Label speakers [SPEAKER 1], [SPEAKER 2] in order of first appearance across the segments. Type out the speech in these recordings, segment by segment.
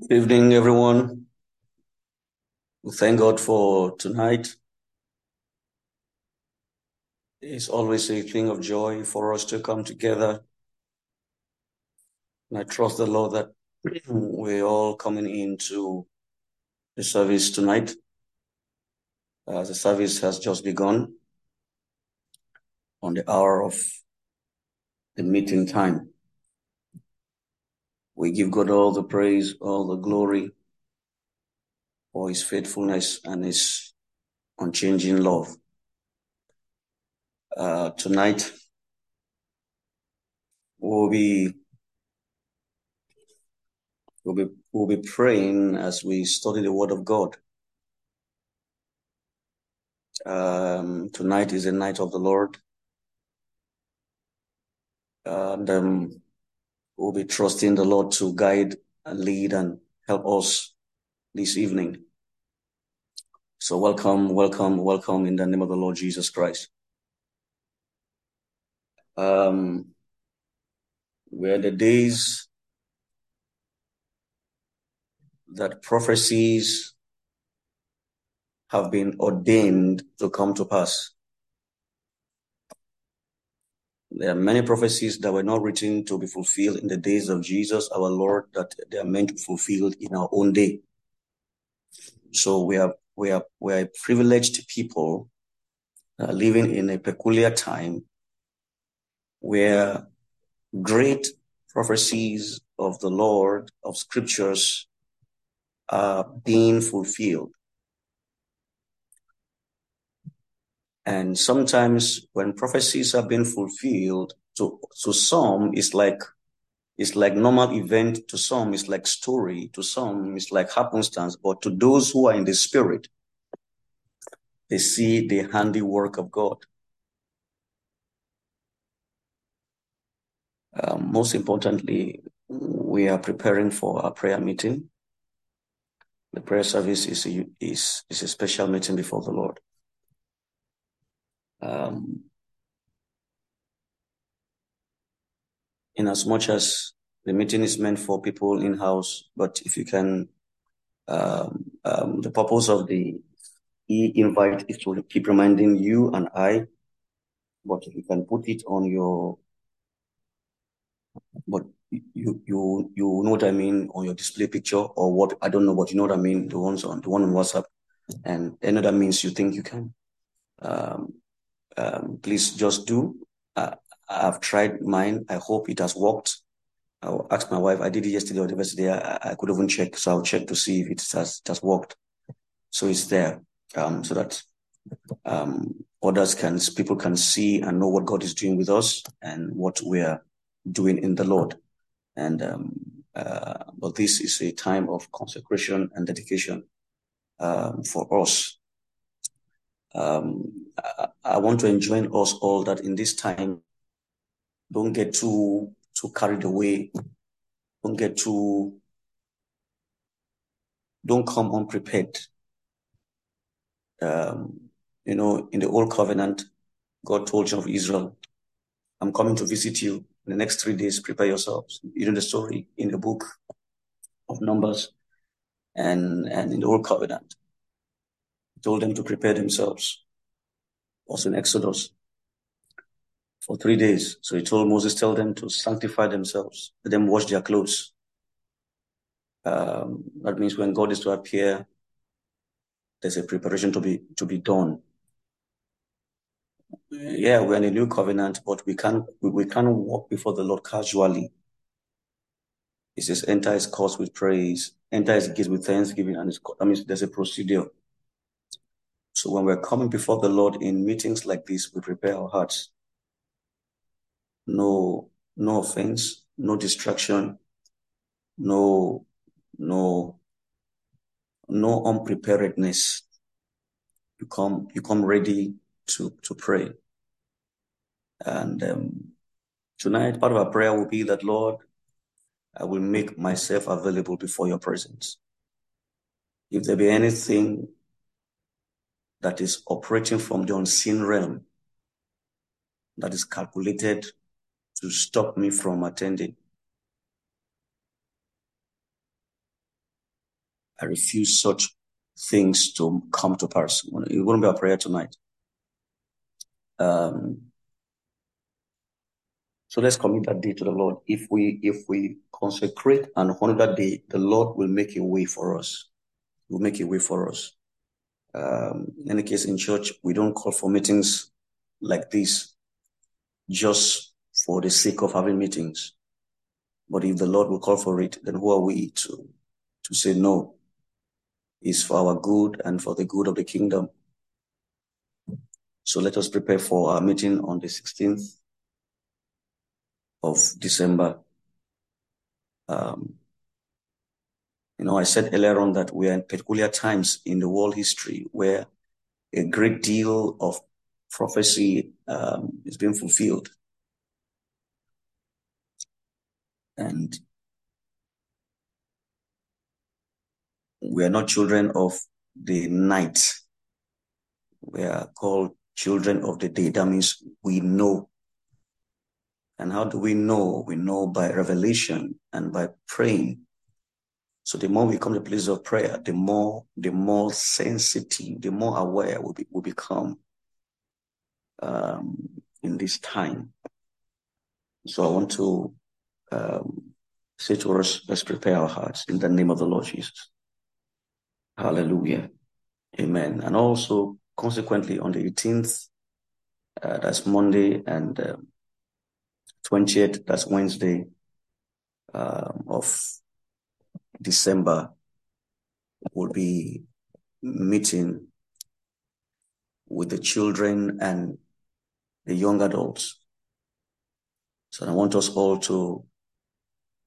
[SPEAKER 1] Good evening, everyone. We thank God for tonight. It's always a thing of joy for us to come together. And I trust the Lord that we're all coming into the service tonight. Uh, the service has just begun on the hour of the meeting time. We give God all the praise, all the glory for his faithfulness and his unchanging love. Uh, tonight, we'll be, we'll be, we'll be praying as we study the word of God. Um, tonight is the night of the Lord. And um, we'll be trusting the Lord to guide and lead and help us this evening. So welcome, welcome, welcome in the name of the Lord Jesus Christ. Um, we're the days that prophecies have been ordained to come to pass. There are many prophecies that were not written to be fulfilled in the days of Jesus, our Lord, that they are meant to be fulfilled in our own day. So we are we are we are privileged people uh, living in a peculiar time where great prophecies of the Lord of scriptures are being fulfilled. And sometimes when prophecies are being fulfilled, to, to some, it's like, it's like normal event. To some, it's like story. To some, it's like happenstance. But to those who are in the spirit, they see the handiwork of God. Um, most importantly, we are preparing for a prayer meeting. The prayer service is a, is, is a special meeting before the Lord. Um, in as much as the meeting is meant for people in house, but if you can, um, um, the purpose of the e-invite is to keep reminding you and I, but if you can put it on your, but you you you know what I mean on your display picture or what I don't know, but you know what I mean. The ones on the one on WhatsApp, and another means you think you can. Um, um, please just do. Uh, I've tried mine. I hope it has worked. I'll ask my wife. I did it yesterday or the yesterday. I, I could even check, so I'll check to see if it has has worked. So it's there, um, so that um, others can people can see and know what God is doing with us and what we're doing in the Lord. And um, uh, but this is a time of consecration and dedication um, for us. Um, I, I want to enjoin us all that in this time, don't get too too carried away. Don't get too. Don't come unprepared. Um, you know, in the old covenant, God told children of Israel, "I'm coming to visit you in the next three days. Prepare yourselves." You know the story in the book of Numbers, and and in the old covenant, told them to prepare themselves. Also in Exodus, for three days. So he told Moses, tell them to sanctify themselves, let them wash their clothes. Um, that means when God is to appear, there's a preparation to be to be done. Yeah, we're in a new covenant, but we can't we, we can't walk before the Lord casually. He says, enter his courts with praise, enter his gates with thanksgiving, and his, that means there's a procedure. So when we're coming before the Lord in meetings like this, we prepare our hearts no no offense, no distraction, no no no unpreparedness. You come you come ready to to pray. And um, tonight, part of our prayer will be that Lord, I will make myself available before your presence. If there be anything that is operating from the unseen realm that is calculated to stop me from attending. I refuse such things to come to pass. It wouldn't be a prayer tonight. Um, so let's commit that day to the Lord. If we if we consecrate and honor that day, the Lord will make a way for us. He will make a way for us. Um, in any case, in church, we don't call for meetings like this just for the sake of having meetings. But if the Lord will call for it, then who are we to to say no? It's for our good and for the good of the kingdom. So let us prepare for our meeting on the 16th of December. Um, you know, I said earlier on that we are in peculiar times in the world history where a great deal of prophecy um, is being fulfilled. And we are not children of the night. We are called children of the day. That means we know. And how do we know? We know by revelation and by praying. So the more we come to the place of prayer, the more the more sensitive, the more aware we, be, we become um, in this time. So I want to um, say to us, let's prepare our hearts in the name of the Lord Jesus. Hallelujah. Amen. And also, consequently, on the 18th, uh, that's Monday, and uh, 20th, that's Wednesday um, of December, we'll be meeting with the children and the young adults. So I want us all to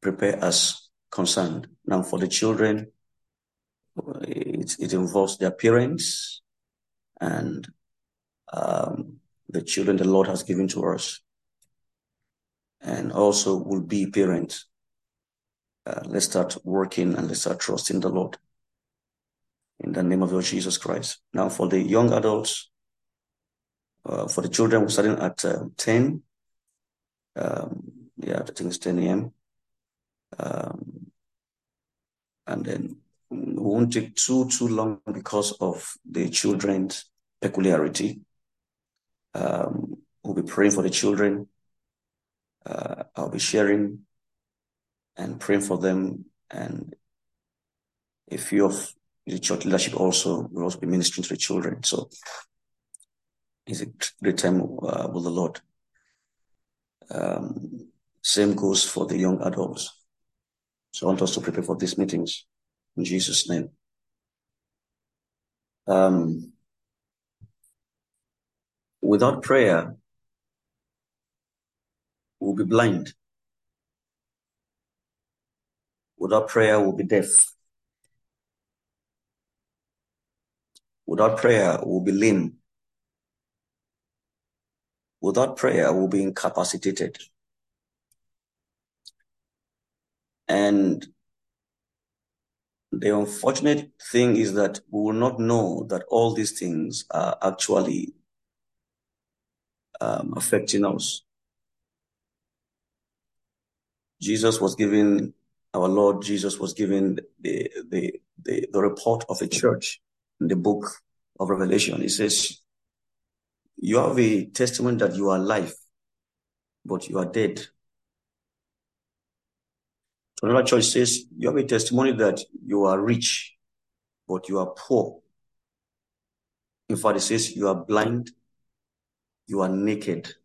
[SPEAKER 1] prepare as concerned. Now, for the children, it, it involves their parents and um, the children the Lord has given to us, and also will be parents. Uh, let's start working and let's start trusting the Lord in the name of Lord Jesus Christ. Now, for the young adults, uh, for the children, we're starting at uh, 10. Um, yeah, I think it's 10 a.m. Um, and then we won't take too, too long because of the children's peculiarity. Um, we'll be praying for the children. Uh, I'll be sharing and praying for them. And a few of the church leadership also will also be ministering to the children. So it's a great time uh, with the Lord. Um, same goes for the young adults. So I want us to prepare for these meetings in Jesus' name. Um, without prayer, we'll be blind. Without prayer, we'll be deaf. Without prayer, we'll be lame. Without prayer, we'll be incapacitated. And the unfortunate thing is that we will not know that all these things are actually um, affecting us. Jesus was given, our Lord Jesus was given the, the, the, the report of a church in the book of Revelation. He says, You have a testimony that you are alive, but you are dead. Another church says, You have a testimony that you are rich, but you are poor. In fact, it says, You are blind, you are naked.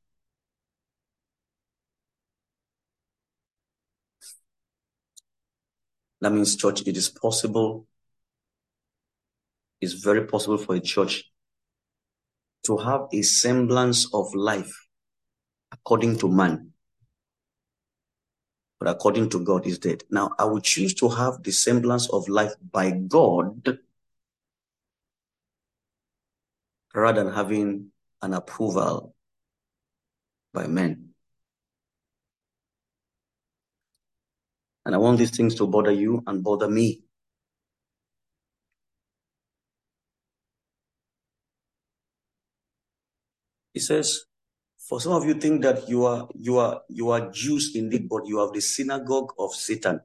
[SPEAKER 1] That means, church, it is possible, it's very possible for a church to have a semblance of life according to man but according to God is dead. Now, I will choose to have the semblance of life by God rather than having an approval by men. And I want these things to bother you and bother me. He says, for some of you think that you are you are you are Jews indeed, but you have the synagogue of Satan.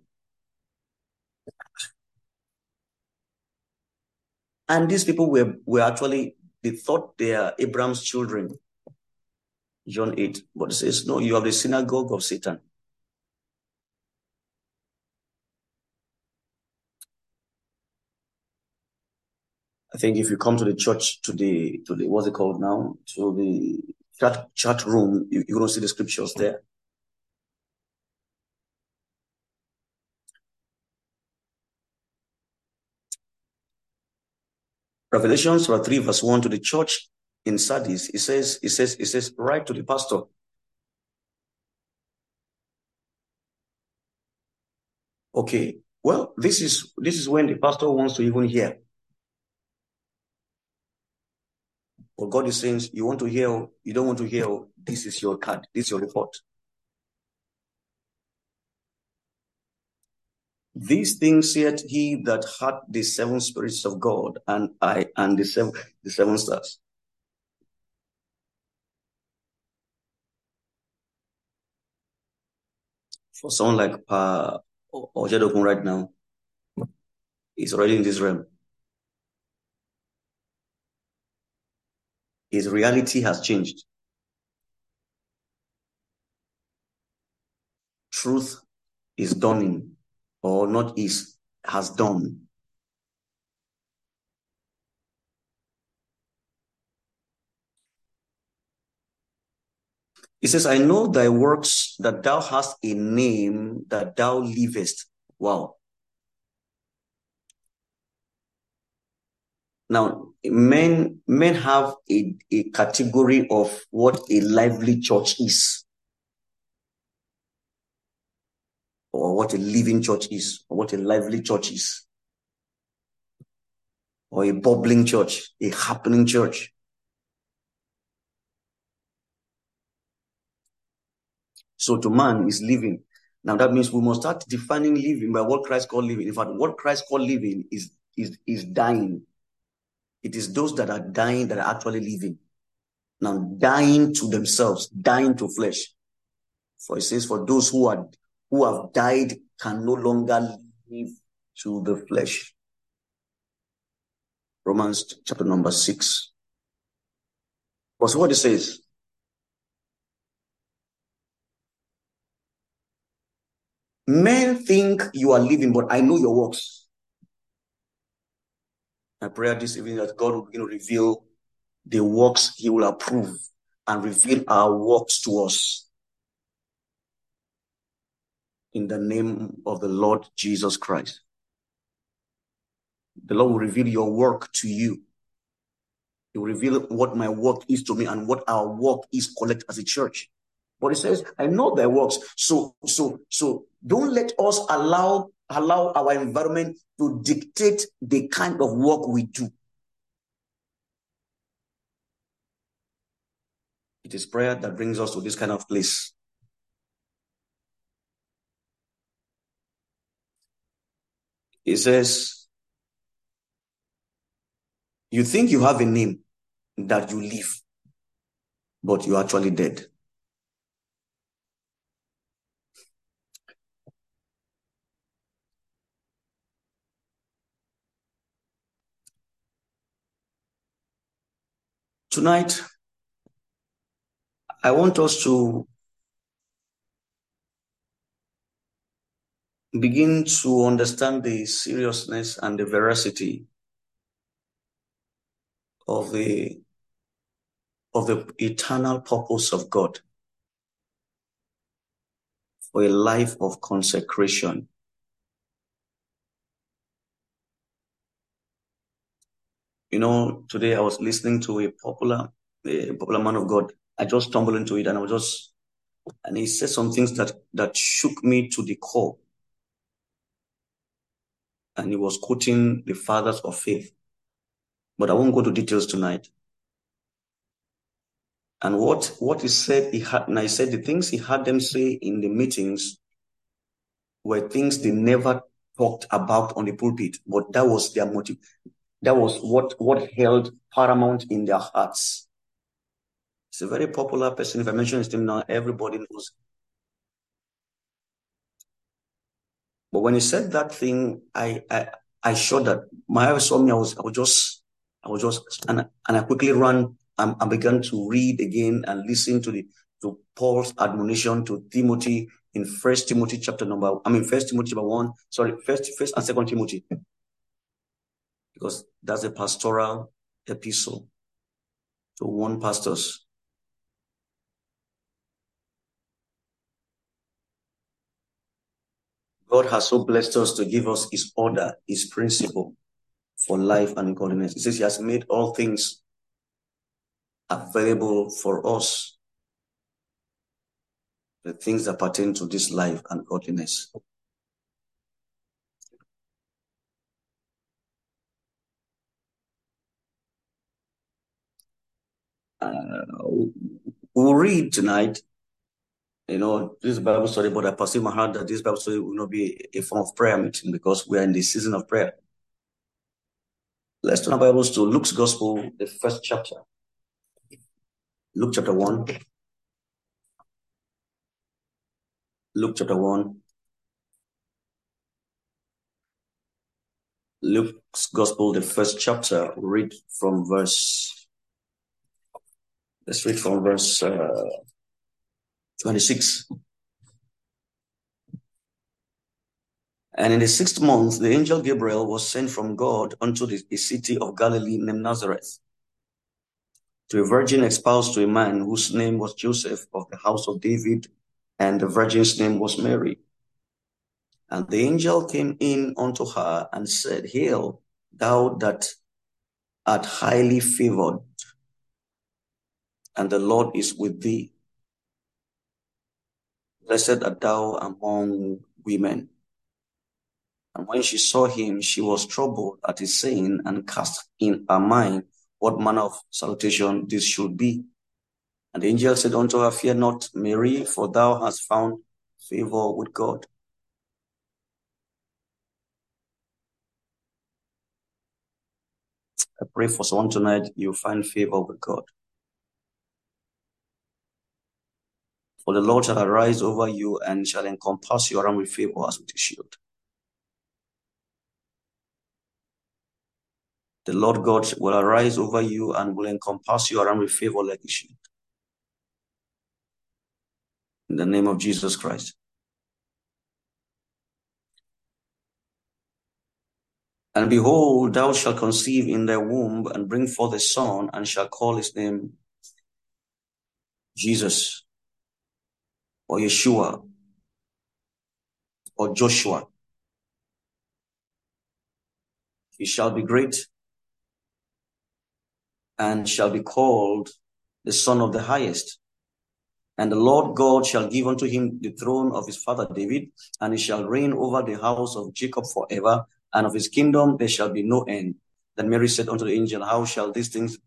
[SPEAKER 1] And these people were, were actually, they thought they are Abraham's children. John 8. But it says, no, you are the synagogue of Satan. I think if you come to the church, to the, to the, what's it called now? To the chat, chat room, you, you're to see the scriptures there. Revelation chapter 3, verse 1 to the church in Sardis, it says, it says, it says, write to the pastor. Okay, well, this is this is when the pastor wants to even hear. But God is saying, you want to hear, you don't want to hear, this is your card, this is your report. These things said he that had the seven spirits of God and I and the seven the seven stars. For someone like uh Ojedokun right now, he's already in this realm. His reality has changed. Truth is dawning, or not is, has dawned. He says, I know thy works that thou hast a name that thou livest. Wow. Now, men men have a, a category of what a lively church is, or what a living church is, or what a lively church is, or a bubbling church, a happening church. So to man is living. Now that means we must start defining living by what Christ called living. In fact, what Christ called living is is is dying. It is those that are dying that are actually living. Now dying to themselves, dying to flesh. For it says, for those who are who have died can no longer live to the flesh. Romans chapter number six. But what it says, Men think you are living, but I know your works. My prayer this evening that God will begin to reveal the works He will approve and reveal our works to us. In the name of the Lord Jesus Christ. The Lord will reveal your work to you. He will reveal what my work is to me and what our work is collect as a church. But he says, I know their works. So, so, so don't let us allow allow our environment to dictate the kind of work we do. It is prayer that brings us to this kind of place. He says, You think you have a name that you live, but you're actually dead. Tonight, I want us to begin to understand the seriousness and the veracity of the of the eternal purpose of God for a life of consecration You know, today I was listening to a popular, a popular man of God. I just stumbled into it and I was just, and he said some things that, that shook me to the core. And he was quoting the fathers of faith. But I won't go to details tonight. And what, what he said, he had, and I said the things he had them say in the meetings were things they never talked about on the pulpit, but that was their motive. That was what, what held paramount in their hearts. He's a very popular person. If I mention his name now, everybody knows. But when he said that thing, I I, I showed that my eyes saw me. I was I was just I was just and, and I quickly ran and I began to read again and listen to the to Paul's admonition to Timothy in First Timothy chapter number, I mean First Timothy chapter one, sorry, First First and Second Timothy, because that's a pastoral epistle to warn pastors. God has so blessed us to give us His order, His principle for life and godliness. He says He has made all things available for us the things that pertain to this life and godliness. Uh, we'll read tonight. You know, this Bible study, but I perceive my heart that this Bible study will not be a form of prayer meeting because we are in the season of prayer. Let's turn our Bibles to Luke's Gospel, the first chapter. Luke chapter 1. Luke chapter 1. Luke's Gospel, the first chapter, read from verse, let's read from verse uh, 26. And in the sixth month, the angel Gabriel was sent from God unto the, the city of Galilee named Nazareth to a virgin espoused to a man whose name was Joseph of the house of David, and the virgin's name was Mary. And the angel came in unto her and said, Hail, thou that art highly favored, and the Lord is with thee. Blessed art thou among women. And when she saw him, she was troubled at his saying and cast in her mind what manner of salutation this should be. And the angel said unto her, Fear not, Mary, for thou hast found favor with God. I pray for someone tonight, you find favor with God. For the Lord shall arise over you and shall encompass you around with favor as with a shield. The Lord God will arise over you and will encompass you around with favor like a shield. In the name of Jesus Christ. And behold, thou shalt conceive in thy womb and bring forth a son, and shall call his name Jesus, or Yeshua, or Joshua. He shall be great and shall be called the Son of the Highest. And the Lord God shall give unto him the throne of his father David, and he shall reign over the house of Jacob forever, and of his kingdom there shall be no end. Then Mary said unto the angel, How shall these things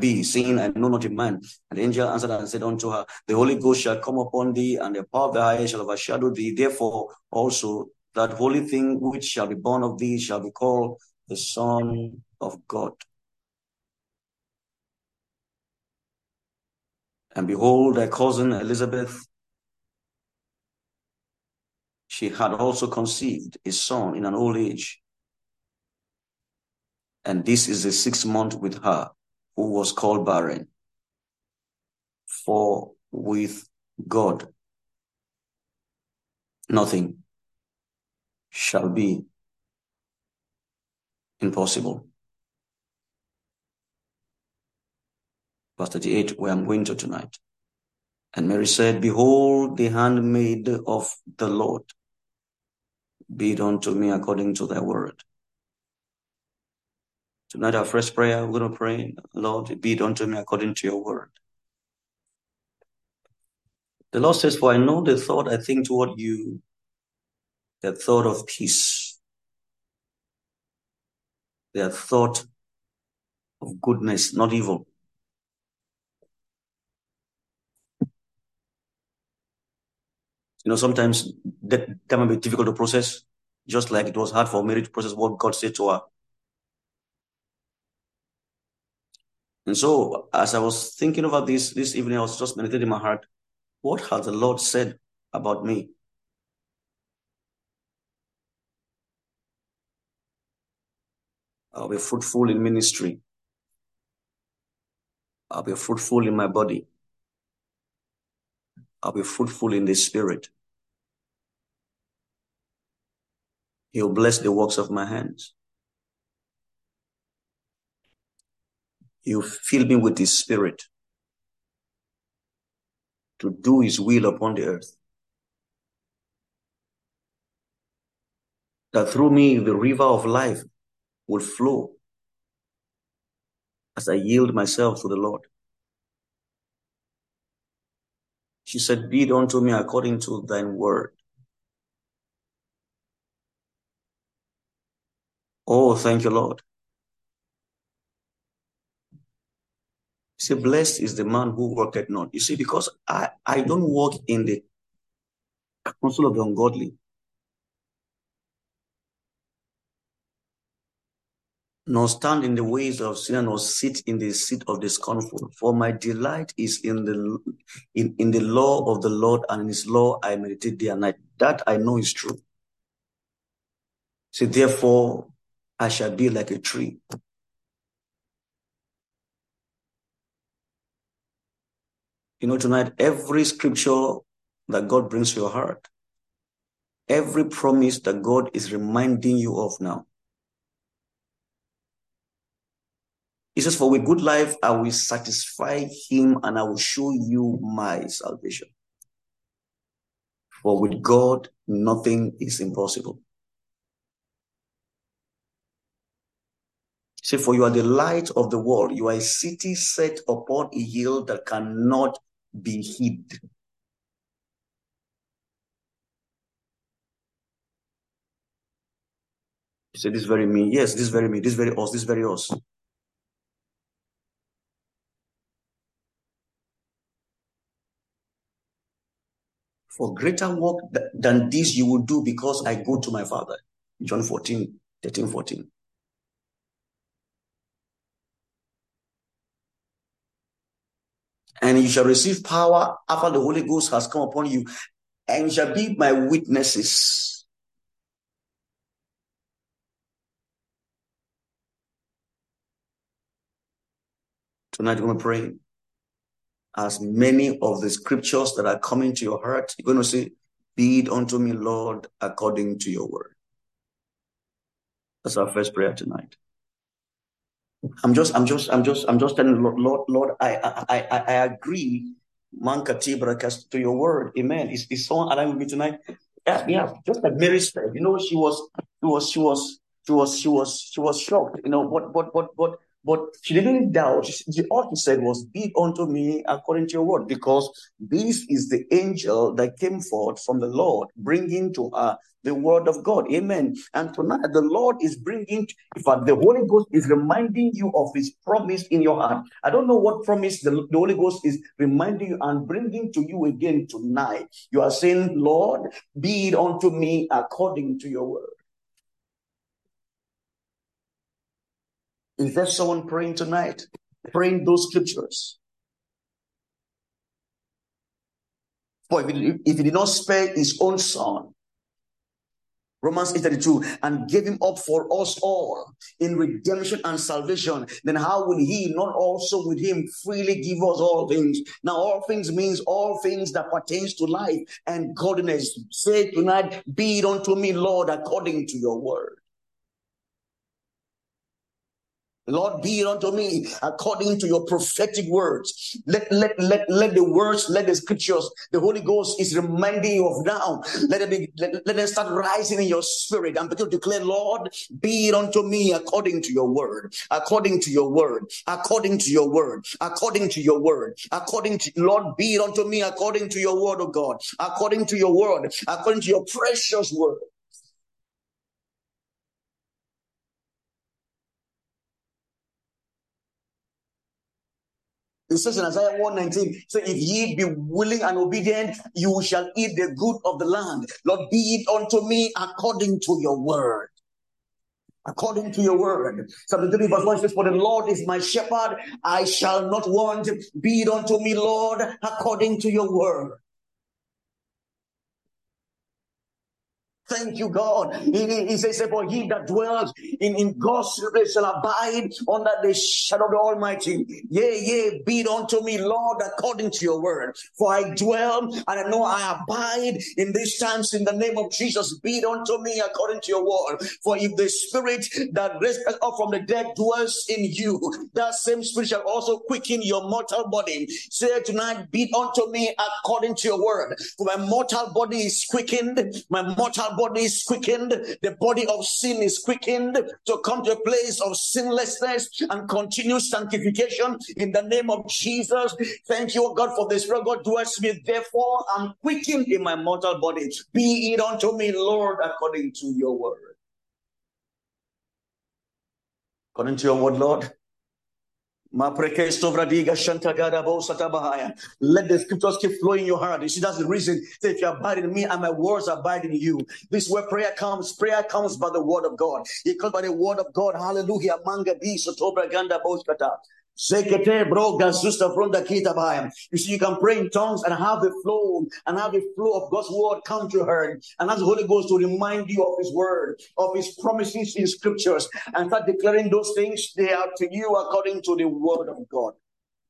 [SPEAKER 1] be, seeing I know not a man? And the angel answered and said unto her, The Holy Ghost shall come upon thee, and the power of the highest shall overshadow thee. Therefore also that holy thing which shall be born of thee shall be called the Son of God. And behold, thy cousin Elizabeth, she had also conceived a son in an old age. And this is the sixth month with her, who was called barren. For with God, nothing shall be impossible. verse 38, where I'm going to tonight. And Mary said, Behold, the handmaid of the Lord, be it unto me according to thy word. Tonight, our first prayer, we're going to pray, Lord, be it unto me according to your word. The Lord says, For I know the thought I think toward you, the thought of peace, the thought of goodness, not evil, You know, sometimes that, that might be difficult to process, just like it was hard for Mary to process what God said to her. And so, as I was thinking about this this evening, I was just meditating in my heart, what has the Lord said about me? I'll be fruitful in ministry. I'll be fruitful in my body. I'll be fruitful in the spirit. He'll bless the works of my hands. He'll fill me with his spirit to do his will upon the earth. That through me the river of life will flow as I yield myself to the Lord. She said, Be it unto me according to thine word. Oh, thank you, Lord. See, blessed is the man who worketh not. You see, because I, I don't walk in the counsel of the ungodly, nor stand in the ways of sin, nor sit in the seat of the scornful. For my delight is in the in, in the law of the Lord, and in his law I meditate day and night. That I know is true. See, therefore, I shall be like a tree. You know, tonight, every scripture that God brings to your heart, every promise that God is reminding you of now. He says, For with good life I will satisfy him and I will show you my salvation. For with God nothing is impossible. Say, for you are the light of the world. You are a city set upon a hill that cannot be hid. You say, this very me. Yes, this is very me. This is very us. This very us. For greater work than this you will do because I go to my Father. John 14, 13, 14. And you shall receive power after the Holy Ghost has come upon you, and you shall be my witnesses. Tonight, we're going to pray. As many of the scriptures that are coming to your heart, you're going to say, Be it unto me, Lord, according to your word. That's our first prayer tonight. I'm just, I'm just, I'm just, I'm just telling Lord, Lord, Lord I, I, I, I agree, Mankati Brakas, to your word. Amen. Is, is someone aligned with me tonight? Yeah, yeah. Just like Mary said, you know, she was, she was, she was, she was, she was, she was shocked. You know, what, what, what, what, but she didn't doubt. She, all she said was, Be unto me according to your word, because this is the angel that came forth from the Lord, bringing to her the word of God. Amen. And tonight, the Lord is bringing, if the Holy Ghost is reminding you of his promise in your heart. I don't know what promise the, the Holy Ghost is reminding you and bringing to you again tonight. You are saying, Lord, be it unto me according to your word. Is there someone praying tonight? Praying those scriptures. For if he, if he did not spare his own son, Romans 8:32, and gave him up for us all in redemption and salvation, then how will he not also with him freely give us all things? Now, all things means all things that pertains to life and godliness. Say tonight, be it unto me, Lord, according to your word. Lord, be it unto me according to your prophetic words. Let, let, let, let the words, let the scriptures, the Holy Ghost is reminding you of now. Let it be, let, let it start rising in your spirit and begin to declare, Lord, be it unto me according to your word, according to your word, according to your word, according to your word, according to, Lord, be it unto me according to your word, of God, according to your word, according to your precious word. It says in Isaiah 119, so if ye be willing and obedient, you shall eat the good of the land. Lord, be it unto me according to your word. According to your word. Psalm 3 verse 1 says, For the Lord is my shepherd, I shall not want. Be it unto me, Lord, according to your word. Thank you, God. He, he says, For he that dwells in, in God's secret shall abide under the shadow of the Almighty. Yea, yea, be it unto me, Lord, according to your word. For I dwell and I know I abide in these times in the name of Jesus. Be it unto me according to your word. For if the spirit that raised up from the dead dwells in you, that same spirit shall also quicken your mortal body. Say tonight, be it unto me according to your word. For my mortal body is quickened, my mortal body is quickened, the body of sin is quickened to come to a place of sinlessness and continue sanctification in the name of Jesus. Thank you, God, for this. God dwells me. Therefore, I'm quickened in my mortal body. Be it unto me, Lord, according to your word. According to your word, Lord. Let the scriptures keep flowing in your heart. You see, that's the reason that if you abide in me and my words abide in you. This is where prayer comes. Prayer comes by the word of God. It comes by the word of God. Hallelujah. You see, you can pray in tongues and have the flow and have the flow of God's word come to her. And ask the Holy Ghost to remind you of his word, of his promises in scriptures, and start declaring those things they are to you according to the word of God.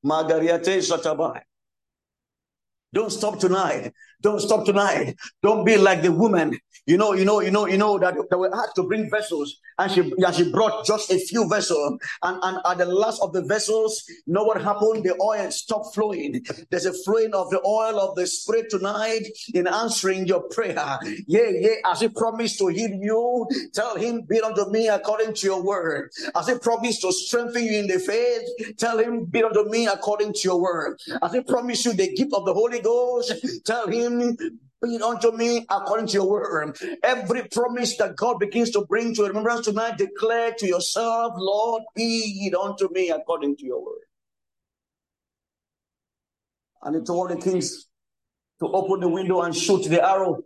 [SPEAKER 1] Margariate Satabai. Don't stop tonight. Don't stop tonight. Don't be like the woman. You know, you know, you know, you know that they were asked to bring vessels, and she and she brought just a few vessels. And, and at the last of the vessels, you know what happened? The oil stopped flowing. There's a flowing of the oil of the spirit tonight in answering your prayer. Yeah, yeah. As he promised to heal you, tell him, be unto me according to your word. As he promised to strengthen you in the faith, tell him, be unto me according to your word. As he promised you the gift of the Holy Ghost, tell him be it unto me according to your word. Every promise that God begins to bring to remembrance tonight, declare to yourself, Lord, be it unto me according to your word. And he told the kings to open the window and shoot the arrow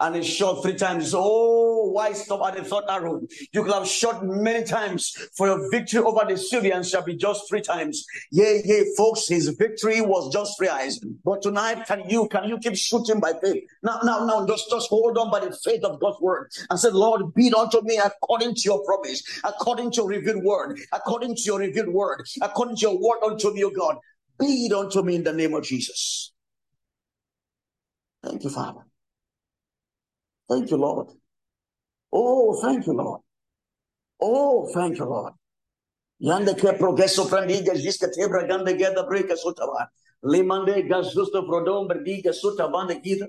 [SPEAKER 1] and he shot three times. Oh, why stop at the third arrow? You could have shot many times, for your victory over the Syrians shall be just three times. Yea, yea, folks, his victory was just three eyes. But tonight, can you can you keep shooting by faith? Now, now, now, just, just hold on by the faith of God's word and say, Lord, be it unto me according to your promise, according to your revealed word, according to your revealed word, according to your word unto me, O God. Be it unto me in the name of Jesus. Thank you, Father. Thank you, Lord. Oh, thank you, Lord. Oh, thank you, Lord. Yande ke progreso prandiga jiska tebra gande geda breka sutava. Limande gazusto prodom berdiga sutavande gida.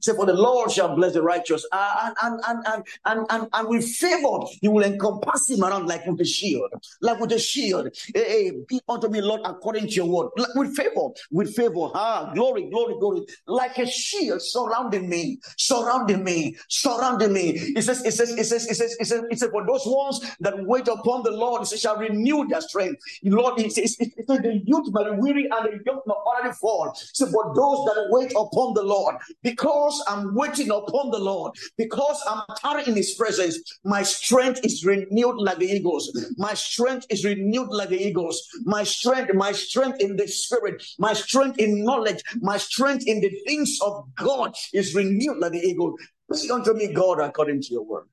[SPEAKER 1] Say, for the Lord shall bless the righteous. Uh, and, and, and, and, and, and with favor, he will encompass him around like with a shield. Like with a shield. Hey, hey, be unto me, Lord, according to your word. Like with favor. With favor. Ah, glory, glory, glory. Like a shield surrounding me. Surrounding me. Surrounding me. It says, it says, it says, it says, it says, it says, for those ones that wait upon the Lord, it says, shall renew their strength. Lord, it says, it says, the youth may be weary and the young may already fall. So for those that wait upon the Lord. Because I'm waiting upon the Lord, because I'm tarrying in his presence, my strength is renewed like the eagles. My strength is renewed like the eagles. My strength, my strength in the spirit, my strength in knowledge, my strength in the things of God is renewed like the eagle. Listen unto me, God, according to your word.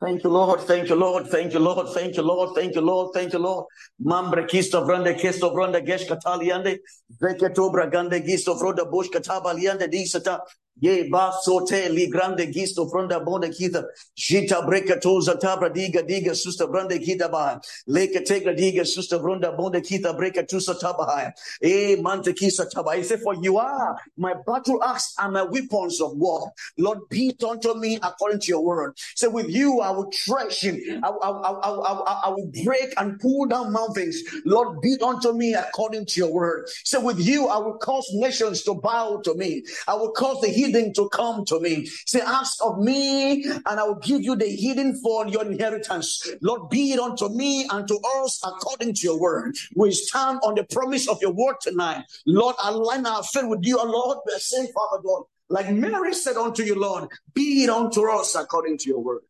[SPEAKER 1] Thank you, Lord. Thank you, Lord. Thank you, Lord. Thank you, Lord. Thank you, Lord. Thank you, Lord. Mambre kisto vrande kisto vrande gesh kataliande. Veketo bragande gisto vroda bush katabaliande disata. Ye ba sote li grande gisto fronda bonde kita. Jita breka toza tabra diga diga susta brande kita ba. Leke tegra diga susta bronda bonde kita breka tusa tabahaya. E mante kisa taba. He said, for you are my battle axe and my weapons of war. Lord, beat unto me according to your word. So with you I will trash him. I, I, I, I, I, will break and pull down mountains. Lord, beat unto me according to your word. Say, so with you I will cause nations to bow to me. I will cause the heathen to come to me. Say, ask of me, and I will give you the hidden for your inheritance. Lord, be it unto me and to us according to your word. We stand on the promise of your word tonight. Lord, align our faith with you, Lord. We're saying, Father God, like Mary said unto you, Lord, be it unto us according to your word.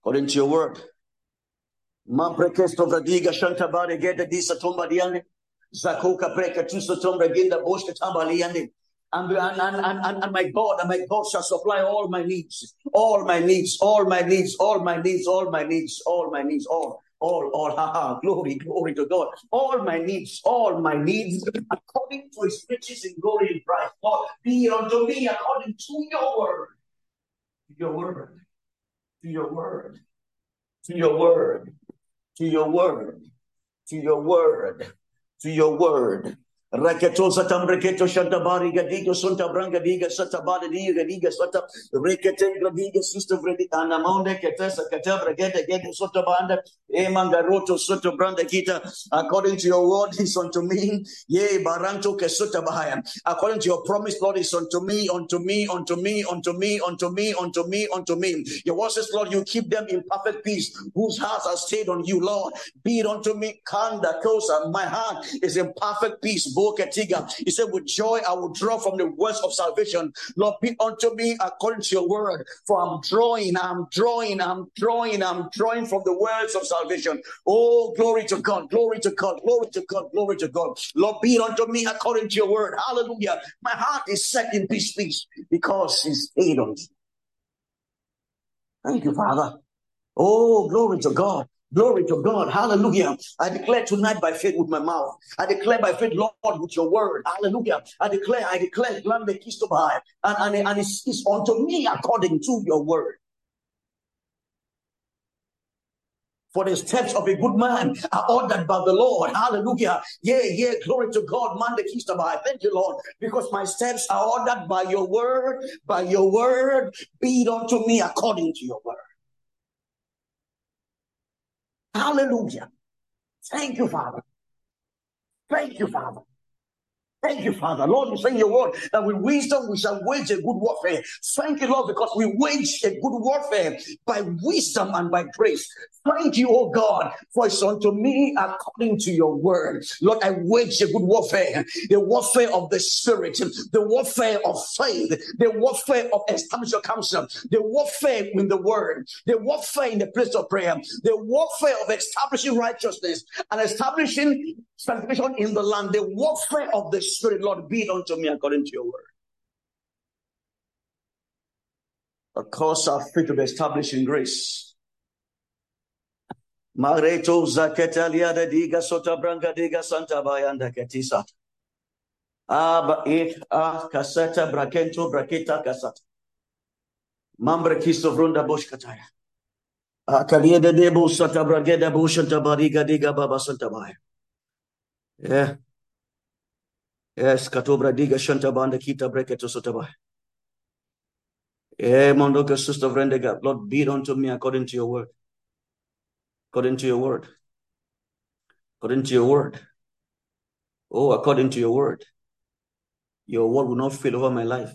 [SPEAKER 1] According to your word. Zakoka breka tuso tombre ginda. And, and, and, and, and my God, and my God shall supply all my needs, all my needs, all my needs, all my needs, all my needs, all my needs, all, all, all, ha ha, glory, glory to God. All my needs, all my needs, according to his riches in glory in Christ. Lord, be unto me according to your word. To your word. To your word. To your word. To your word. To your word. To your word. Raketo satam reketo shanta bari gadiga sunta branga diga sata bari diga diga sata rekete gradiga susta vredi anamonde ketesa kata bregete gege sota banda emanga roto soto branda kita according to your word is unto me. Ye baranto kesota bahaya. According to your promise Lord is unto me unto me unto me unto me unto me unto me unto me. Your word says Lord you keep them in perfect peace whose hearts are stayed on you Lord. Be it unto me kanda kosa my heart is in perfect peace he said, With joy I will draw from the words of salvation. Lord, be unto me according to your word. For I'm drawing, I'm drawing, I'm drawing, I'm drawing from the words of salvation. Oh, glory to God, glory to God, glory to God, glory to God. Lord, be unto me according to your word. Hallelujah. My heart is set in peace, peace, because he's stayed on. Thank you, Father. Oh, glory to God. Glory to God. Hallelujah. I declare tonight by faith with my mouth. I declare by faith, Lord, with your word. Hallelujah. I declare, I declare, and, and, and it's, it's unto me according to your word. For the steps of a good man are ordered by the Lord. Hallelujah. Yeah, yeah. Glory to God. Man the keys to buy. Thank you, Lord. Because my steps are ordered by your word. By your word. Be it unto me according to your word. Hallelujah. Thank you, Father. Thank you, Father. Thank you, Father. Lord, you say your word that with wisdom we shall wage a good warfare. Thank you, Lord, because we wage a good warfare by wisdom and by grace. Thank you, oh God, for it's unto me according to your word. Lord, I wage a good warfare, the warfare of the spirit, the warfare of faith, the warfare of establish your counsel, the warfare in the word, the warfare in the place of prayer, the warfare of establishing righteousness and establishing sanctification in the land, the warfare of the spirit, Lord, be it unto me according to your word. A cause our faith to be established in grace Mareto zaketalia de diga sota branca diga santa bayanda ketisa. Aba ik a kaseta brakento braketa kasata. Mambre kisto vrunda bosh kataya. Akalia de debo sata brageda bushanta bariga diga baba santa baya. Yeah. Yes, katobra diga shanta banda kita breketo sota baya. Yeah, mondoka sister vrendega. Lord, be unto me according to your word according to your word. According to your word. Oh, according to your word. Your word will not fail over my life.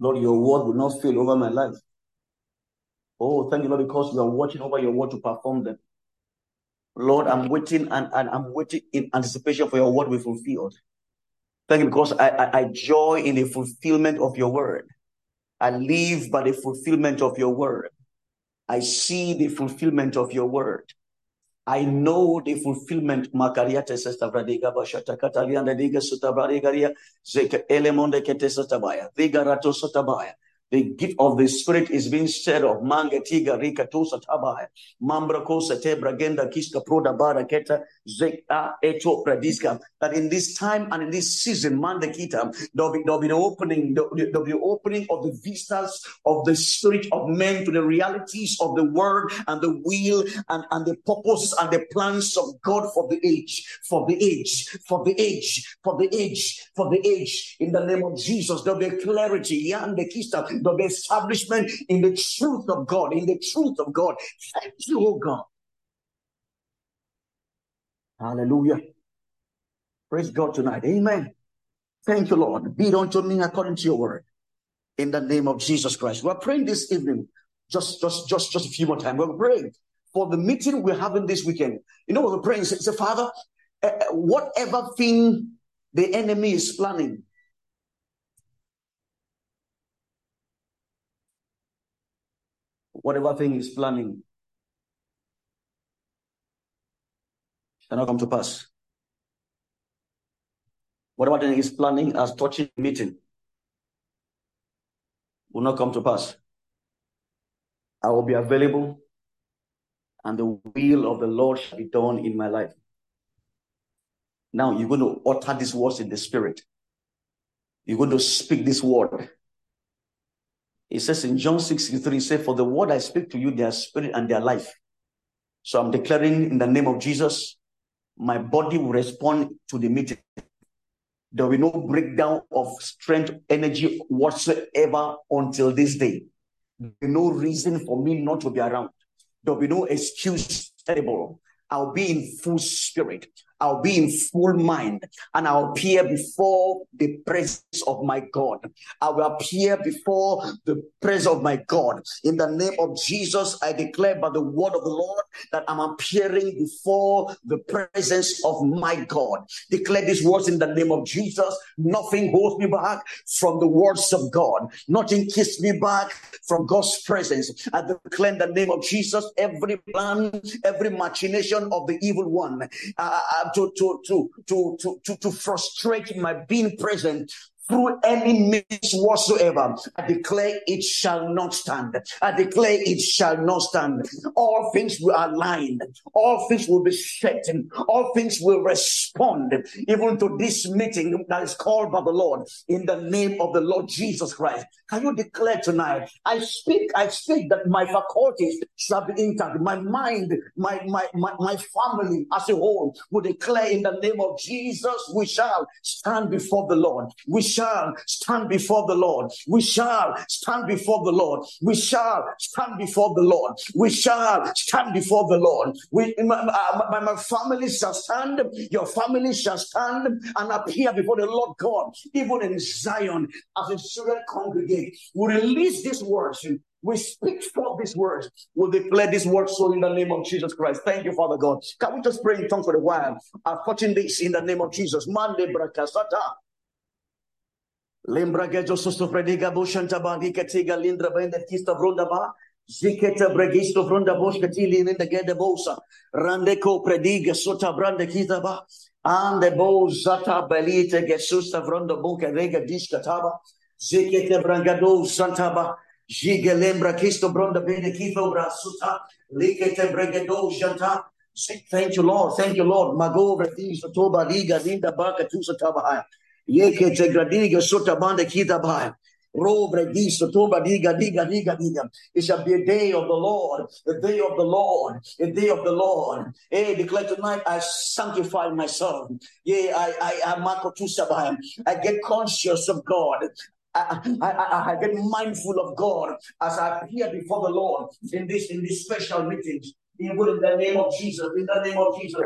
[SPEAKER 1] Lord, your word will not fail over my life. Oh, thank you, Lord, because you are watching over your word to perform them. Lord, I'm waiting and, and I'm waiting in anticipation for your word to be fulfilled. Thank you because I, I, I joy in the fulfillment of your word. I live by the fulfillment of your word. I see the fulfillment of your word. I know the fulfillment. Makariate sesta vradiga diga. The gift of the Spirit is being stirred up. Mangetiga rika tosa tabaya. Eh? Mambra kosa te bragenda kiska proda bara keta zeka eto pradiska. That in this time and in this season, mandekita, there'll be, there'll be the opening, there'll, be opening of the vistas of the Spirit of men to the realities of the Word and the will and, and the purposes and the plans of God for the age, for the age, for the age, for the age, for the age. In the name of Jesus, there'll be clarity. Yandekista the establishment in the truth of God, in the truth of God. Thank you, oh God. Hallelujah. Praise God tonight. Amen. Thank you, Lord. Be it unto me according to your word. In the name of Jesus Christ. We're praying this evening. Just, just, just, just a few more times. We're praying for the meeting we're having this weekend. You know what we're praying? Say, Father, uh, whatever thing the enemy is planning, whatever thing is planning shall not come to pass. Whatever thing is planning as touching meeting will not come to pass. I will be available and the will of the Lord shall be done in my life. Now you're going to utter these words in the spirit. You're going to speak this word. It says in John 6 63, say, For the word I speak to you, their spirit and their life. So I'm declaring in the name of Jesus, my body will respond to the meeting. There will be no breakdown of strength, energy whatsoever until this day. There be no reason for me not to be around. There'll be no excuse terrible. I'll be in full spirit. I'll be in full mind and I'll appear before the presence of my God. I will appear before the presence of my God. In the name of Jesus, I declare by the word of the Lord that I'm appearing before the presence of my God. Declare these words in the name of Jesus. Nothing holds me back from the words of God. Nothing keeps me back from God's presence. I declare in the name of Jesus every plan, every machination of the evil one. Uh, uh to, to, to, to, to, to, frustrate my being present through any means whatsoever. I declare it shall not stand. I declare it shall not stand. All things will align. All things will be set. All things will respond even to this meeting that is called by the Lord in the name of the Lord Jesus Christ. Can you declare tonight? I speak, I speak that my faculties shall be intact. My mind, my, my, my, my family as a whole will declare in the name of Jesus, we shall stand before the Lord. We shall stand before the Lord. We shall stand before the Lord. We shall stand before the Lord. We shall stand before the Lord. We, my, my, my family shall stand. Your family shall stand and appear before the Lord God, even in Zion, as a children congregate. We release these words we speak forth these words. We declare these words so in the name of Jesus Christ. Thank you, Father God. Can we just pray in tongues for a while? I'm touching this in the name of Jesus. Mande brakasata. Lembra gejo sosto prediga boshanta bangi ketiga lindra bende kista vronda ba. Ziketa bregisto vronda bosh katili in the gede bosa. Randeko prediga sota brande kita ba. Ande bo zata belite gesusta vronda bunke rega diskataba. Ziketa brangado santaba. Giga lembra kisto bronda bene kifo brasuta. Likete bregedo janta. Thank you, Lord. Thank you, Lord. Mago vredi sotoba liga linda baka tusa tabahaya. Yeke te gradiga sota banda kita. Diga. It shall be a day of the Lord, a day of the Lord, a day of the Lord. Hey, declare tonight, I sanctify myself. Yeah, I, I, I, I get conscious of God. I, I, I, get mindful of God as I appear before the Lord in this in this special meetings. In the name of Jesus, in the name of Jesus,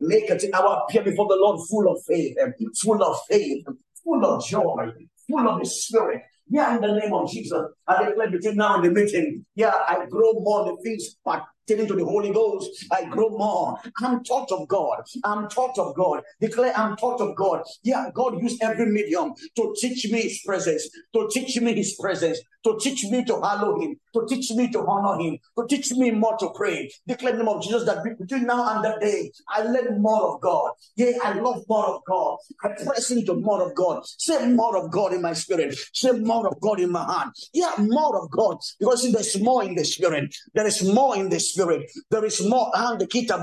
[SPEAKER 1] make it our appear before the Lord full of faith, full of faith, full of joy, full of the Spirit. Yeah, in the name of Jesus, I declare between now and the meeting, yeah, I grow more the things, but Taken to the Holy Ghost, I grow more. I'm taught of God. I'm taught of God. Declare I'm taught of God. Yeah, God used every medium to teach me His presence, to teach me His presence, to teach me to hallow Him, to teach me to honor Him, to teach me more to pray. Declare the name of Jesus that between now and that day, I learn more of God. Yeah, I love more of God. I press into more of God. Say more of God in my spirit. Say more of God in my heart. Yeah, more of God because there's more in the spirit. There is more in the spirit. There is more. And the kita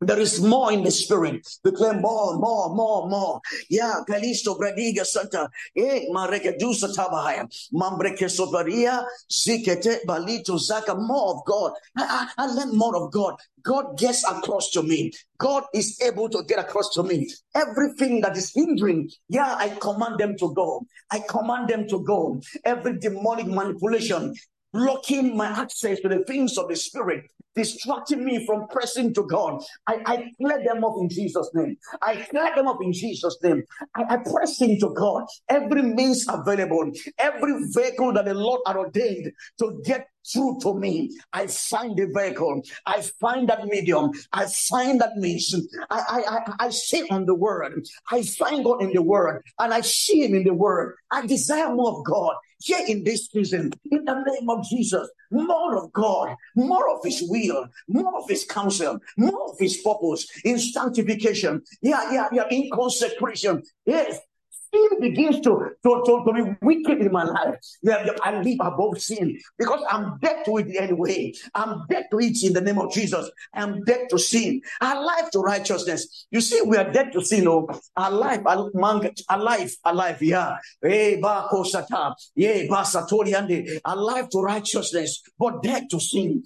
[SPEAKER 1] there is more in the spirit. Declare more, more, more, more. Yeah, Kalisto Bradiga Santa. Eh, Marekedusa Tabahaya. Mambreke Soparia. Zikete Balito Zaka. More of God. I, I, I learn more of God. God gets across to me. God is able to get across to me. Everything that is hindering, yeah, I command them to go. I command them to go. Every demonic manipulation, blocking my access to the things of the spirit distracting me from pressing to God. I, I clear them up in Jesus' name. I clear them up in Jesus' name. I, I press into God. Every means available, every vehicle that the Lord had ordained to get through to me. I find the vehicle. I find that medium. I find that means. I, I, I sit on the word. I find God in the word and I see him in the word. I desire more of God here in this season, in the name of Jesus, more of God, more of His will, more of His counsel, more of His purpose in sanctification. Yeah, yeah, yeah, in consecration. Yes, sin begins to, to, to, to be wicked in my life, I live above sin because I'm dead to it anyway. I'm dead to it in the name of Jesus. I'm dead to sin. Alive to righteousness. You see, we are dead to sin. Oh, alive, alive, alive, yeah. Eh, hey, alive to righteousness, but dead to sin.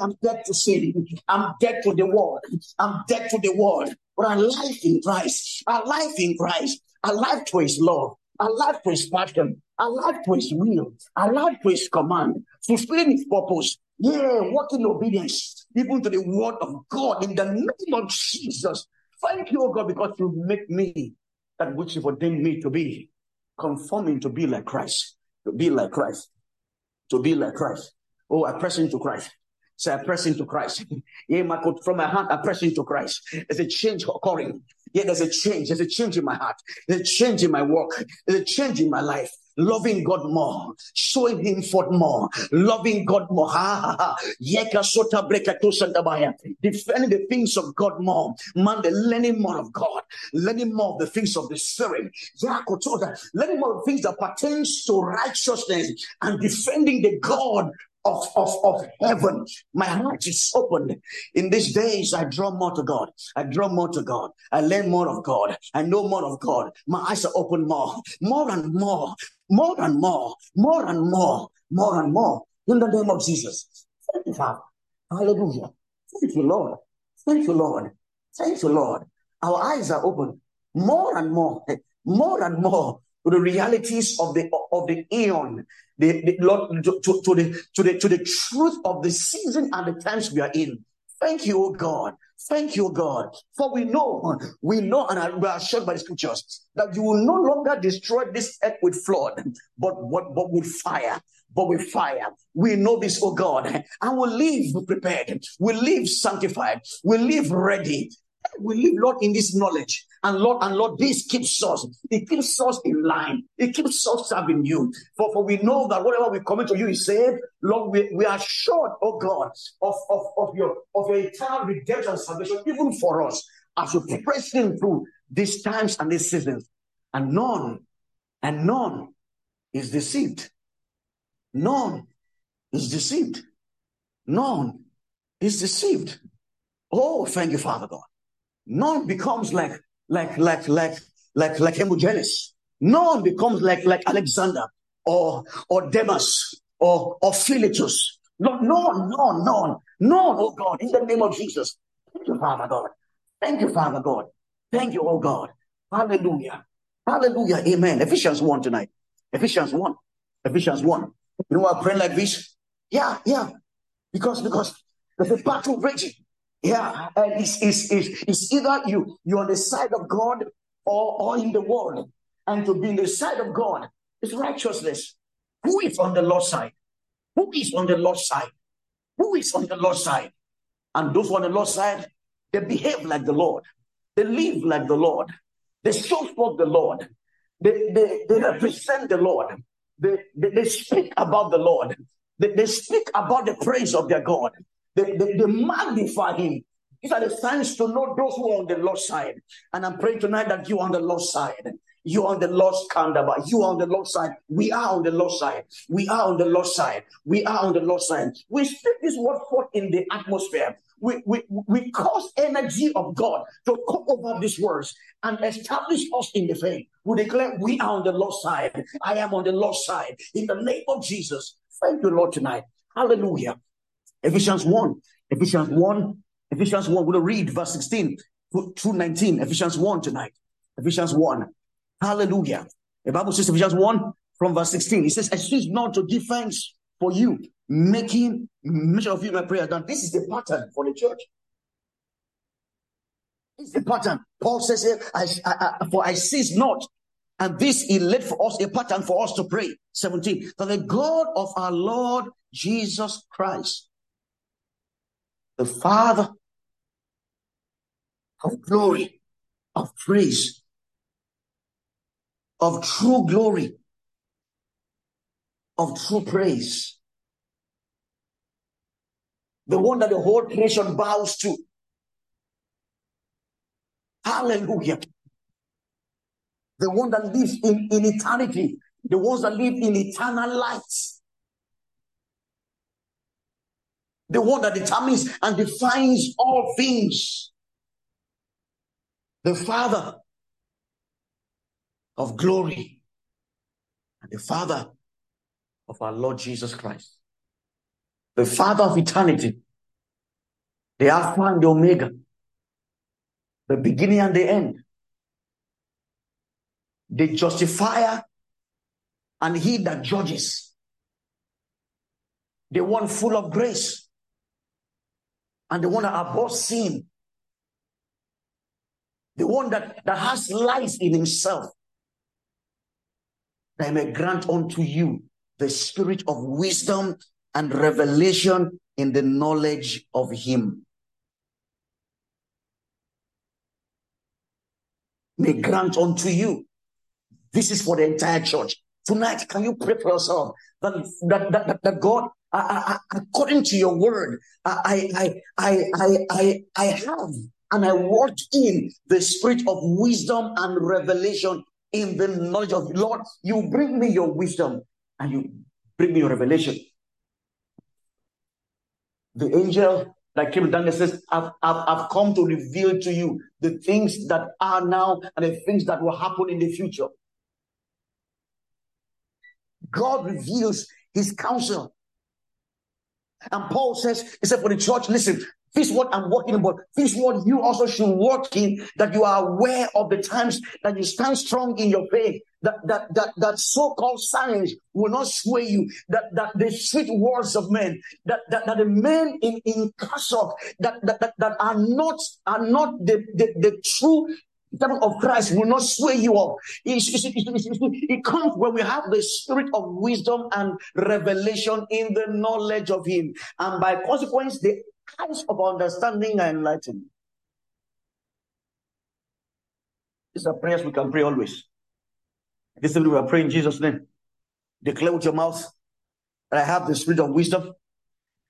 [SPEAKER 1] I'm dead to sin. I'm dead to the world. I'm dead to the world. But I'm alive in Christ. Alive in Christ alive to his love, alive to his passion, alive to his will, alive to his command, fulfilling his purpose. Yeah, walking in obedience, even to the word of God in the name of Jesus. Thank you, oh God, because you make me that which you ordained me to be, conforming to be like Christ, to be like Christ, to be like Christ. Oh, I press into Christ. Say, I press into Christ. Yeah, my from my heart, I press into Christ. There's a change occurring. Yeah, there's a change. There's a change in my heart. There's a change in my work. There's a change in my life. Loving God more, showing Him forth more, loving God more. Ha ha ha. Defending the things of God more. Man, learning more of God, learning more of the things of the Spirit. Learning more of things that pertains to righteousness and defending the God of, of, of heaven. My heart is opened. In these days, I draw more to God. I draw more to God. I learn more of God. I know more of God. My eyes are open more, more and more, more and more, more and more, more and more. In the name of Jesus. Thank you, Father. Hallelujah. Thank you, Lord. Thank you, Lord. Thank you, Lord. Our eyes are open more and more, more and more to the realities of the of the eon, the, the Lord to, to, the to the to the truth of the season and the times we are in. Thank you, O God. Thank you, God. For we know, we know, and we are assured by the scriptures that you will no longer destroy this earth with flood, but what but with fire. But with fire. We know this, oh God, and we'll live prepared. We'll live sanctified. We'll live ready. We live, Lord, in this knowledge. And Lord, and Lord, this keeps us. It keeps us in line. It keeps us serving you. For, for we know that whatever we commit to you is saved. Lord, we, we are sure, oh God, of, of, of your of your eternal redemption and salvation, even for us, as we press in through these times and these seasons. And none, and none is deceived. None is deceived. None is deceived. Oh, thank you, Father God. None becomes like like like like like like Hermogenes. None becomes like like Alexander or or Demas or or Philetus. No, no, no, no, no, oh God, in the name of Jesus. Thank you, Father God. Thank you, Father God. Thank you, oh God. Hallelujah. Hallelujah. Amen. Ephesians 1 tonight. Ephesians 1. Ephesians 1. You know I pray like this? Yeah, yeah. Because because there's a battle raging. Yeah, and it's, it's, it's, it's either you you're on the side of God or, or in the world. And to be in the side of God is righteousness. Who is on the Lord's side? Who is on the Lord's side? Who is on the Lord's side? And those on the Lord's side, they behave like the Lord. They live like the Lord. They show forth the Lord. They, they, they represent the Lord. They, they, they speak about the Lord. They, they speak about the praise of their God. They, they, they magnify him. These are the signs to know those who are on the Lord's side. And I'm praying tonight that you are on the Lord's side. You are on the Lord's kandaba. You are on the Lord's side. We are on the Lord's side. We are on the Lord's side. We are on the Lord's side. We speak this word forth in the atmosphere. We, we, we cause energy of God to come over these words and establish us in the faith. We declare we are on the Lord's side. I am on the Lord's side. In the name of Jesus. Thank you, Lord, tonight. Hallelujah. Ephesians 1. Ephesians 1. Ephesians 1. We'll read verse 16 to 19. Ephesians 1 tonight. Ephesians 1. Hallelujah. The Bible says Ephesians 1 from verse 16. It says, I cease not to give thanks for you, making mention of you my prayer. Now, this is the pattern for the church. It's the pattern. Paul says here, I, I, I, for I cease not. And this he laid for us a pattern for us to pray. 17. That the God of our Lord Jesus Christ, the Father of glory, of praise, of true glory, of true praise, the one that the whole creation bows to. Hallelujah. The one that lives in, in eternity, the ones that live in eternal light. The one that determines and defines all things. The Father of glory and the Father of our Lord Jesus Christ. The Father of eternity, the Alpha and the Omega, the beginning and the end, the justifier and he that judges, the one full of grace, and the one that above sin, the one that, that has life in himself, that I may grant unto you the spirit of wisdom and revelation in the knowledge of him. May grant unto you. This is for the entire church. Tonight, can you pray for yourself that, that, that, that God, I, I, according to your word, I, I, I, I, I, have and I walk in the spirit of wisdom and revelation in the knowledge of Lord. You bring me your wisdom and you bring me your revelation. The angel that came down and says, I've, I've, I've come to reveal to you the things that are now and the things that will happen in the future. God reveals his counsel. And Paul says, he said for the church, listen, this is what I'm working about. This is what you also should work in, that you are aware of the times that you stand strong in your faith, that that that, that so-called science will not sway you, that that the sweet words of men, that that, that the men in, in cassock that, that, that, that are not are not the, the, the true devil of Christ will not sway you up. It, it, it, it, comes when we have the spirit of wisdom and revelation in the knowledge of Him. And by consequence, the eyes of understanding are enlightened. These are prayers we can pray always. This evening we are praying in Jesus' name. Declare with your mouth that I have the spirit of wisdom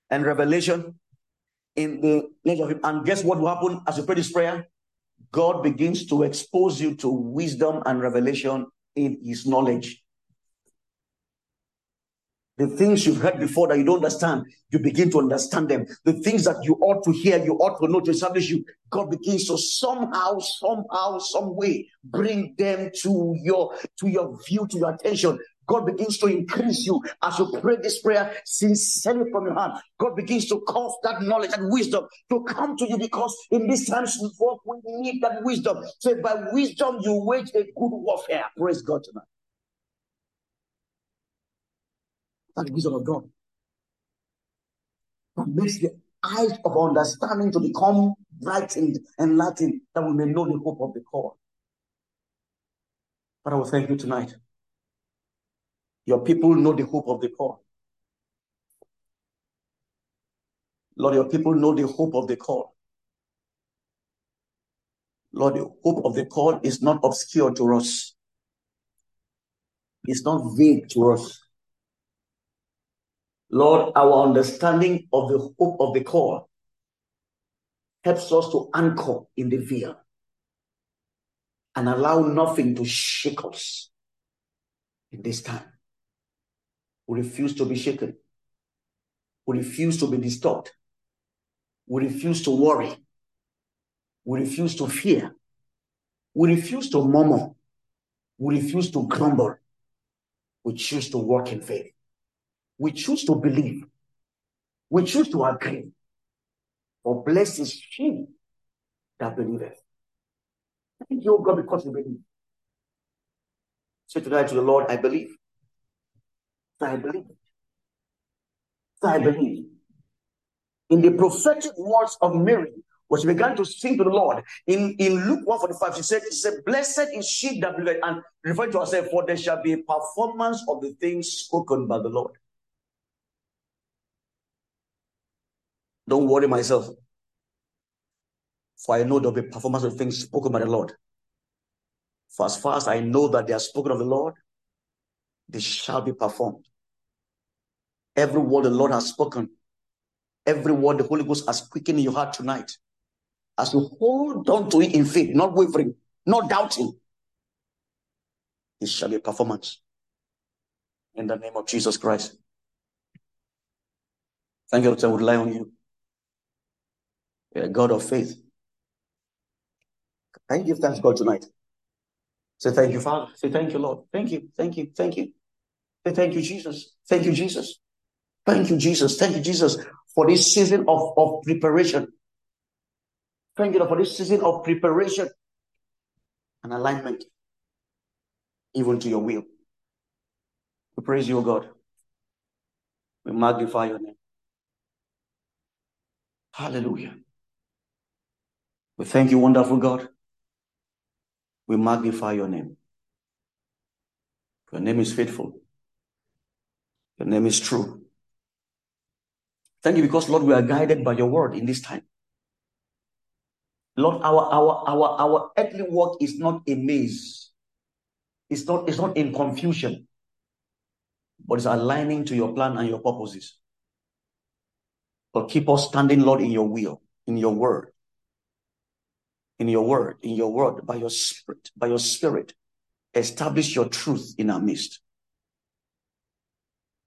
[SPEAKER 1] and revelation in the knowledge of Him. And guess what will happen as you pray this prayer? God begins to expose you to wisdom and revelation in His knowledge. The things you've heard before that you don't understand, you begin to understand them. The things that you ought to hear, you ought to know to establish you, God begins to somehow, somehow, some way bring them to your to your view, to your attention. God begins to increase you as you pray this prayer sincerely from your heart. God begins to cause that knowledge and wisdom to come to you because in these times we need that wisdom. So by wisdom you wage a good warfare. Praise God tonight. That's the wisdom of God. That makes the eyes of understanding to become brightened and enlightened that we may know the hope of the call. But I will thank you tonight. Your people know the hope of the call. Lord, your people know the hope of the call. Lord, the hope of the call is not obscure to us. It's not vague to us. Lord, our understanding of the hope of the call helps us to anchor in the veil and allow nothing to shake us in this time. We refuse to be shaken. We refuse to be disturbed. We refuse to worry. We refuse to fear. We refuse to murmur. We refuse to grumble. We choose to walk in faith. We choose to believe. We choose to agree. For blessed is she that believeth. Thank you, God, because you believe. Say tonight to the Lord, I believe. I believe. So I believe. In the prophetic words of Mary, When she began to sing to the Lord, in, in Luke 145, she said, she said, Blessed is she that believeth, and referring to herself, for there shall be a performance of the things spoken by the Lord. Don't worry myself. For I know there'll be performance of things spoken by the Lord. For as far as I know that they are spoken of the Lord, they shall be performed. Every word the Lord has spoken, every word the Holy Ghost has quickened in your heart tonight, as you hold on to it in faith, not wavering, not doubting, it shall be a performance. In the name of Jesus Christ. Thank you, Lord. I would rely on you. You're a God of faith. Can you give thanks God tonight? Say thank you, Father. Say thank you, Lord. Thank you, thank you, thank you. Say thank you, Jesus. Thank you, Jesus. Thank you, Jesus. Thank you, Jesus, for this season of, of preparation. Thank you, Lord, for this season of preparation and alignment, even to your will. We praise you, God. We magnify your name. Hallelujah. We thank you, wonderful God. We magnify your name. Your name is faithful. Your name is true. Thank you because, Lord, we are guided by your word in this time. Lord, our our our our earthly work is not a maze. It's not, it's not in confusion, but it's aligning to your plan and your purposes. But keep us standing, Lord, in your will, in your word, in your word, in your word, by your spirit, by your spirit. Establish your truth in our midst.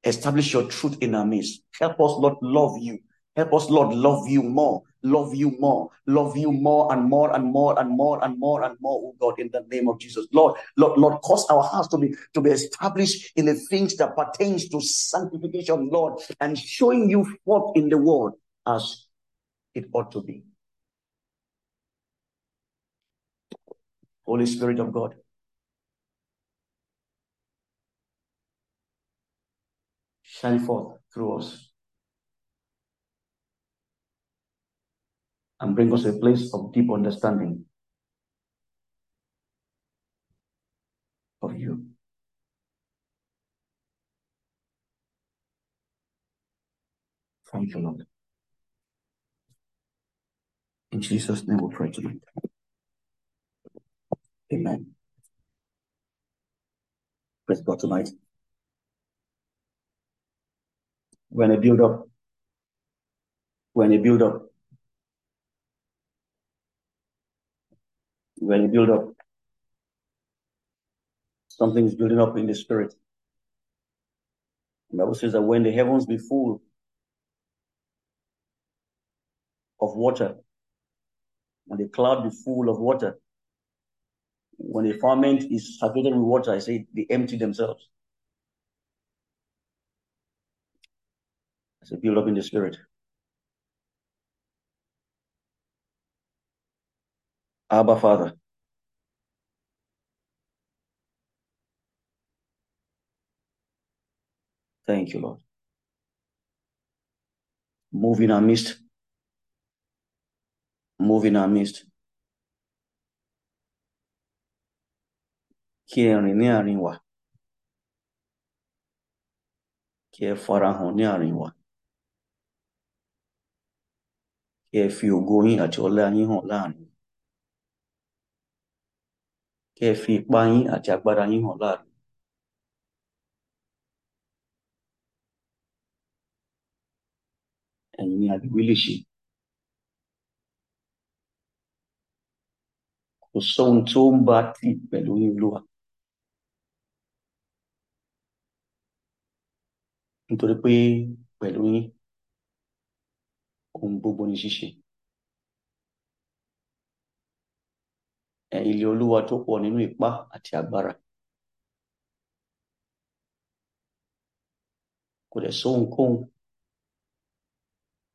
[SPEAKER 1] Establish your truth in our midst. Help us, Lord, love you. Help us, Lord, love you more love you more, love you more and more and more and more and more and more, oh God, in the name of Jesus. Lord, Lord, Lord, cause our hearts to be to be established in the things that pertains to sanctification, Lord, and showing you forth in the world as it ought to be. Holy Spirit of God. Shine forth through us. and bring us a place of deep understanding of you. Thank you, Lord. In Jesus' name we pray tonight. Amen. Praise God tonight. When I build up, when I build up, when you build up, something is building up in the spirit. The Bible says that when the heavens be full of water, and the cloud be full of water, when the firmament is saturated with water, I say they empty themselves. Say build up in the spirit. Abba Father. Thank you, Lord. Move in our midst. Move in our midst. Kí ẹ rìn ní àárín wa. Kí ẹ farahàn ní àárín wa. Kí ẹ fi ògo yín àti ọlá yín hàn láàárín. Kí ẹ fi ipá yín àti agbára yín hàn láàárín. Ẹ̀yin ni àdúgbò lè ṣe. Kò sóhun tó ń bá tì pẹ̀lú yín Olúwa. Nítorí pé pẹ̀lú yín, ohun gbogbo ní ṣíṣe. Ilé Olúwa tó pọ̀ nínú ipá àti agbára. Kò dẹ̀ sóhunkóhun,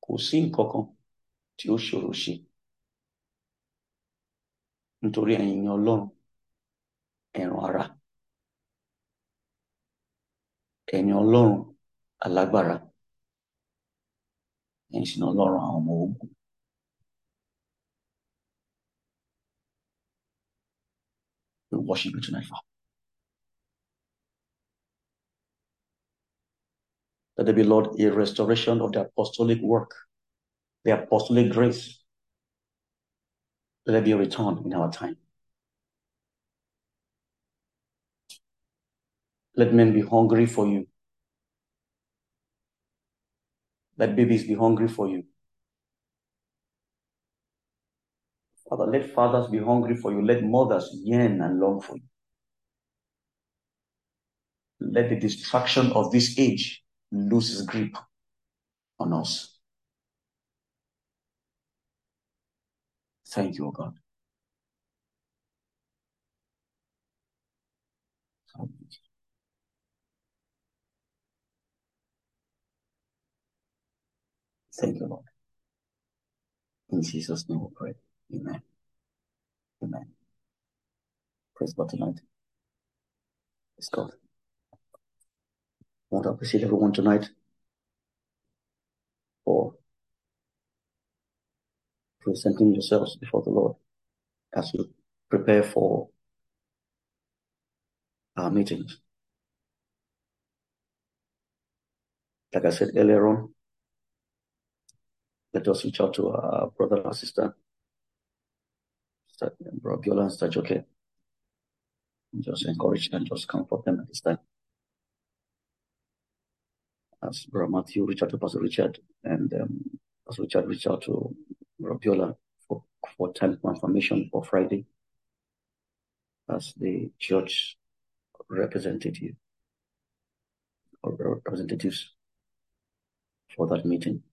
[SPEAKER 1] kò sí nǹkan kan tí ó ṣòro ṣe. Nítorí ẹ̀yin Ọlọ́run, ẹran ara. Ẹ̀yin Ọlọ́run alágbára. ẹ̀ṣin ọlọ́run àwọn ọmọ ogun. We worship you tonight, Father. Let there be, Lord, a restoration of the apostolic work, the apostolic grace. Let there be a return in our time. Let men be hungry for you. Let babies be hungry for you. Father, let fathers be hungry for you. Let mothers yearn and long for you. Let the distraction of this age lose its grip on us. Thank you, O God. Thank you, Lord. In Jesus' name we pray. Amen. Amen. Praise God tonight. Praise God. I want to appreciate everyone tonight for presenting yourselves before the Lord as you prepare for our meetings. Like I said earlier on, let us reach out to our brother or sister, Brother Biola and Joke. Just encourage and just comfort them at this time. As Brother Matthew reached out to Pastor Richard, and um, Pastor Richard reached out to Brother Biola for, for time confirmation for Friday as the church representative or representatives for that meeting.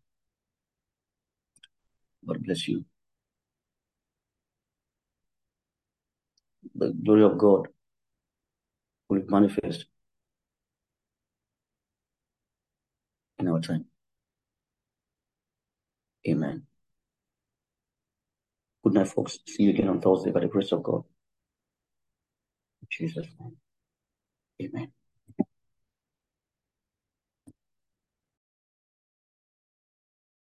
[SPEAKER 1] God bless you. The glory of God will manifest in our time. Amen. Good night, folks. See you again on Thursday by the grace of God. In Jesus' name. Amen.